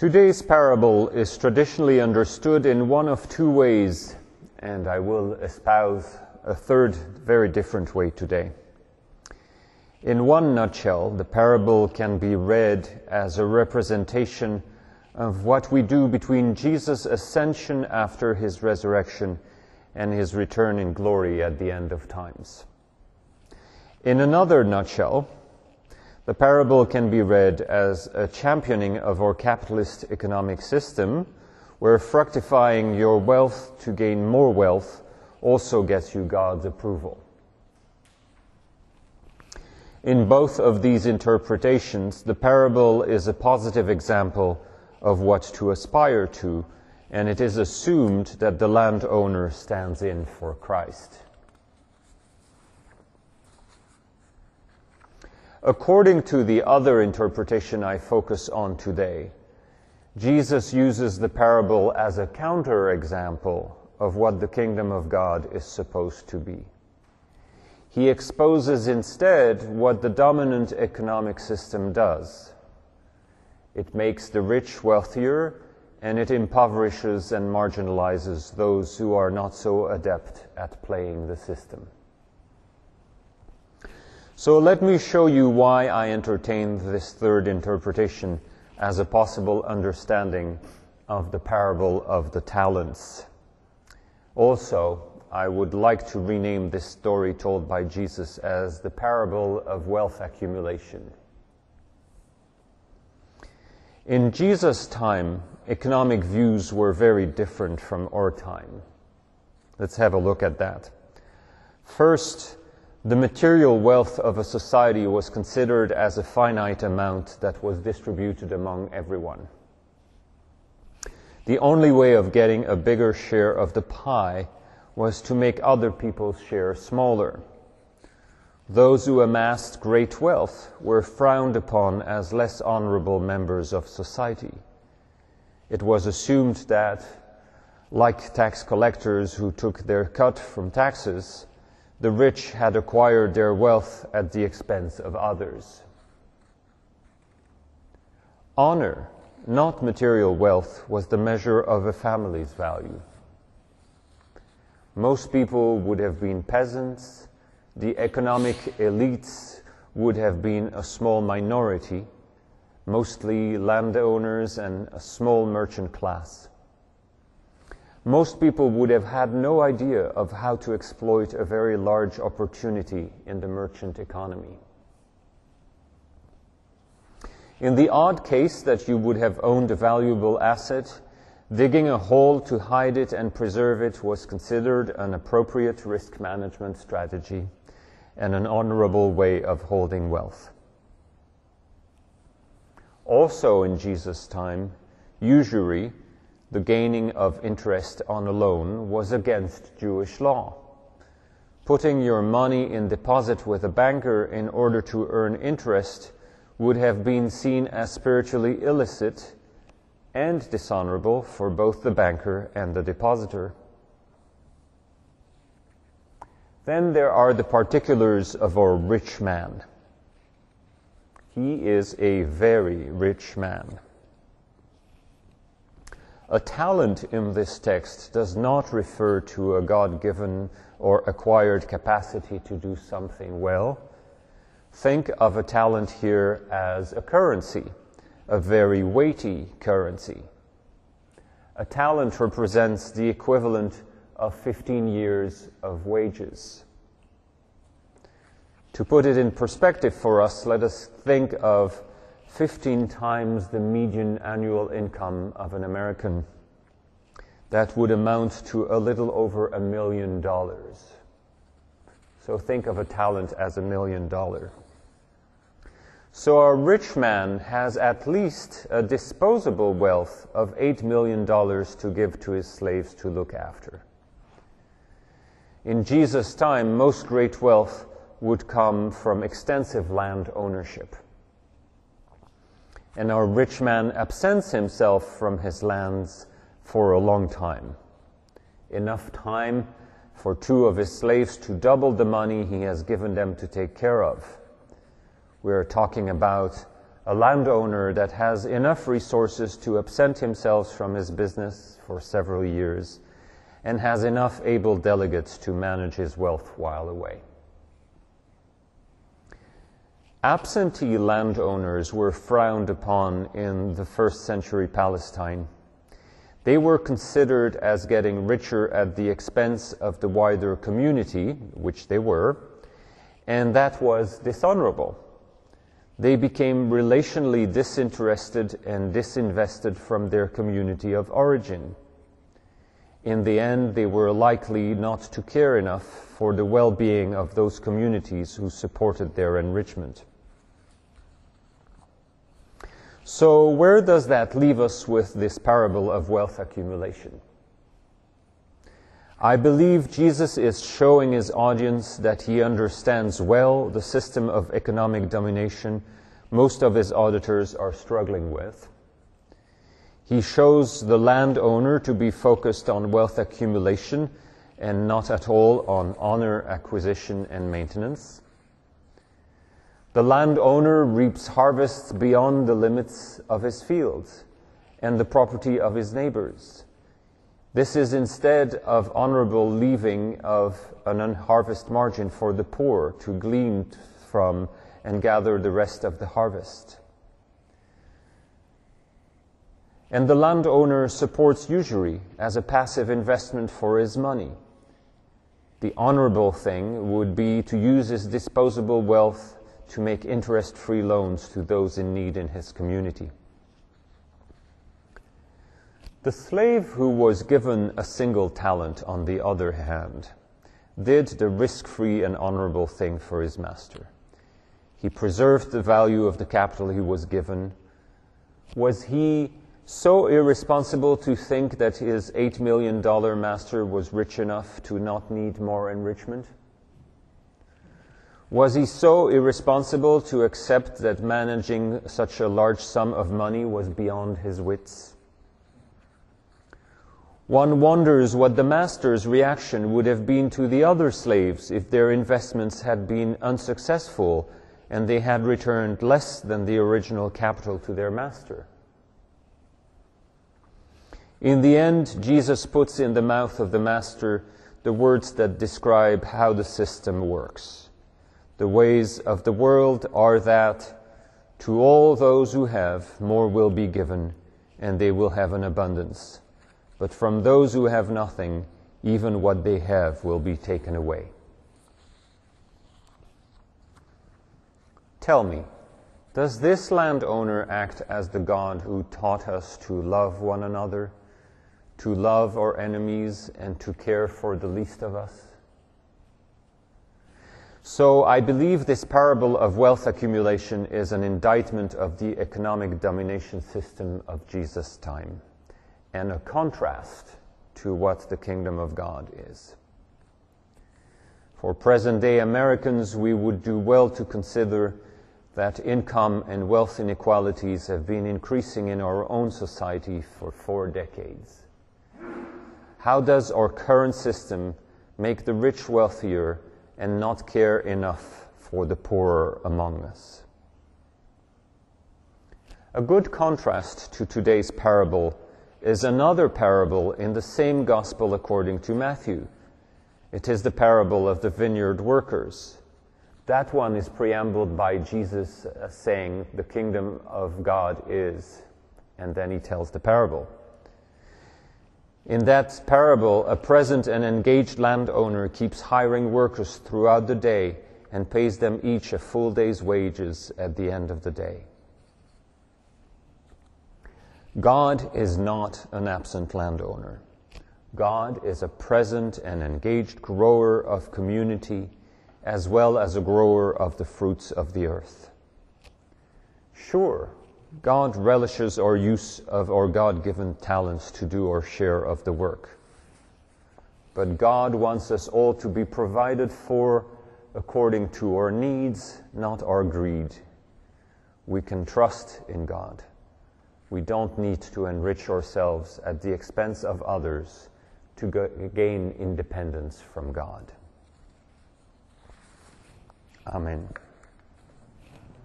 Today's parable is traditionally understood in one of two ways, and I will espouse a third, very different way today. In one nutshell, the parable can be read as a representation of what we do between Jesus' ascension after his resurrection and his return in glory at the end of times. In another nutshell, the parable can be read as a championing of our capitalist economic system, where fructifying your wealth to gain more wealth also gets you God's approval. In both of these interpretations, the parable is a positive example of what to aspire to, and it is assumed that the landowner stands in for Christ. According to the other interpretation I focus on today, Jesus uses the parable as a counterexample of what the kingdom of God is supposed to be. He exposes instead what the dominant economic system does. It makes the rich wealthier and it impoverishes and marginalizes those who are not so adept at playing the system. So let me show you why I entertain this third interpretation as a possible understanding of the parable of the talents. Also, I would like to rename this story told by Jesus as the parable of wealth accumulation. In Jesus' time, economic views were very different from our time. Let's have a look at that. First, the material wealth of a society was considered as a finite amount that was distributed among everyone. The only way of getting a bigger share of the pie was to make other people's share smaller. Those who amassed great wealth were frowned upon as less honorable members of society. It was assumed that, like tax collectors who took their cut from taxes, the rich had acquired their wealth at the expense of others. Honor, not material wealth, was the measure of a family's value. Most people would have been peasants, the economic elites would have been a small minority, mostly landowners and a small merchant class most people would have had no idea of how to exploit a very large opportunity in the merchant economy. In the odd case that you would have owned a valuable asset, digging a hole to hide it and preserve it was considered an appropriate risk management strategy and an honorable way of holding wealth. Also in Jesus' time, usury the gaining of interest on a loan was against Jewish law. Putting your money in deposit with a banker in order to earn interest would have been seen as spiritually illicit and dishonorable for both the banker and the depositor. Then there are the particulars of our rich man. He is a very rich man. A talent in this text does not refer to a God given or acquired capacity to do something well. Think of a talent here as a currency, a very weighty currency. A talent represents the equivalent of 15 years of wages. To put it in perspective for us, let us think of 15 times the median annual income of an American. That would amount to a little over a million dollars. So think of a talent as a million dollar. So a rich man has at least a disposable wealth of $8 million to give to his slaves to look after. In Jesus' time, most great wealth would come from extensive land ownership and our rich man absents himself from his lands for a long time. Enough time for two of his slaves to double the money he has given them to take care of. We're talking about a landowner that has enough resources to absent himself from his business for several years and has enough able delegates to manage his wealth while away. Absentee landowners were frowned upon in the first century Palestine. They were considered as getting richer at the expense of the wider community, which they were, and that was dishonorable. They became relationally disinterested and disinvested from their community of origin. In the end, they were likely not to care enough for the well being of those communities who supported their enrichment. So, where does that leave us with this parable of wealth accumulation? I believe Jesus is showing his audience that he understands well the system of economic domination most of his auditors are struggling with. He shows the landowner to be focused on wealth accumulation and not at all on honor acquisition and maintenance. The landowner reaps harvests beyond the limits of his fields and the property of his neighbors. This is instead of honorable leaving of an unharvest margin for the poor to glean from and gather the rest of the harvest. And the landowner supports usury as a passive investment for his money. The honorable thing would be to use his disposable wealth to make interest free loans to those in need in his community. The slave who was given a single talent, on the other hand, did the risk free and honorable thing for his master. He preserved the value of the capital he was given. Was he so irresponsible to think that his $8 million master was rich enough to not need more enrichment? Was he so irresponsible to accept that managing such a large sum of money was beyond his wits? One wonders what the master's reaction would have been to the other slaves if their investments had been unsuccessful and they had returned less than the original capital to their master. In the end, Jesus puts in the mouth of the master the words that describe how the system works. The ways of the world are that to all those who have, more will be given, and they will have an abundance. But from those who have nothing, even what they have will be taken away. Tell me, does this landowner act as the God who taught us to love one another, to love our enemies, and to care for the least of us? So I believe this parable of wealth accumulation is an indictment of the economic domination system of Jesus' time and a contrast to what the kingdom of God is. For present day Americans, we would do well to consider that income and wealth inequalities have been increasing in our own society for four decades. How does our current system make the rich wealthier and not care enough for the poorer among us. A good contrast to today's parable is another parable in the same gospel according to Matthew. It is the parable of the vineyard workers. That one is preambled by Jesus uh, saying, The kingdom of God is, and then he tells the parable. In that parable, a present and engaged landowner keeps hiring workers throughout the day and pays them each a full day's wages at the end of the day. God is not an absent landowner. God is a present and engaged grower of community as well as a grower of the fruits of the earth. Sure, God relishes our use of our God given talents to do our share of the work. But God wants us all to be provided for according to our needs, not our greed. We can trust in God. We don't need to enrich ourselves at the expense of others to gain independence from God. Amen.